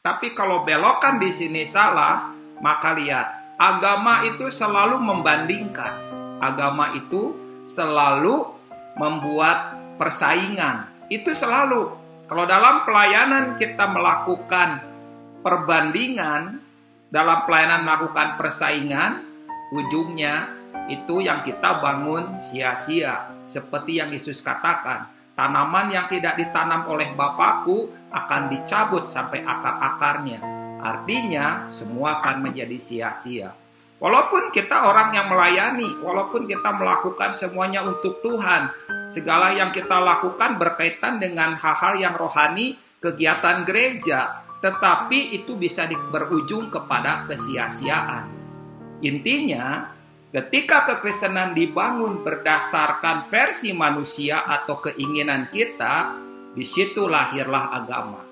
Tapi kalau belokan di sini salah, maka lihat, agama itu selalu membandingkan. Agama itu selalu membuat persaingan. Itu selalu. Kalau dalam pelayanan kita melakukan perbandingan, dalam pelayanan melakukan persaingan, ujungnya itu yang kita bangun sia-sia. Seperti yang Yesus katakan, tanaman yang tidak ditanam oleh Bapakku akan dicabut sampai akar-akarnya. Artinya, semua akan menjadi sia-sia. Walaupun kita orang yang melayani, walaupun kita melakukan semuanya untuk Tuhan, segala yang kita lakukan berkaitan dengan hal-hal yang rohani, kegiatan gereja, tetapi itu bisa berujung kepada kesia-siaan. Intinya, ketika kekristenan dibangun berdasarkan versi manusia atau keinginan kita, di situ lahirlah agama.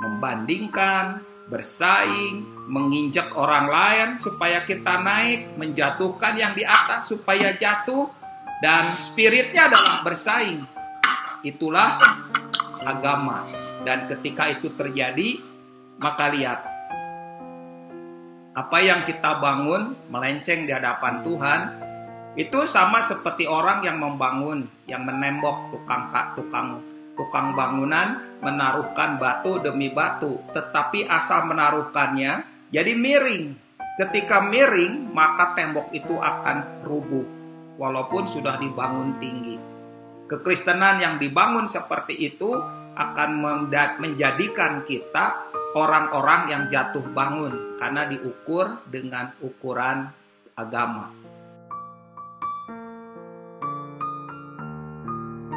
Membandingkan, bersaing, menginjak orang lain supaya kita naik, menjatuhkan yang di atas supaya jatuh, dan spiritnya adalah bersaing. Itulah agama. Dan ketika itu terjadi, maka lihat apa yang kita bangun melenceng di hadapan Tuhan itu sama seperti orang yang membangun, yang menembok tukang tukang tukang bangunan menaruhkan batu demi batu, tetapi asal menaruhkannya jadi miring. Ketika miring, maka tembok itu akan rubuh walaupun sudah dibangun tinggi. Kekristenan yang dibangun seperti itu akan menjadikan kita orang-orang yang jatuh bangun karena diukur dengan ukuran agama.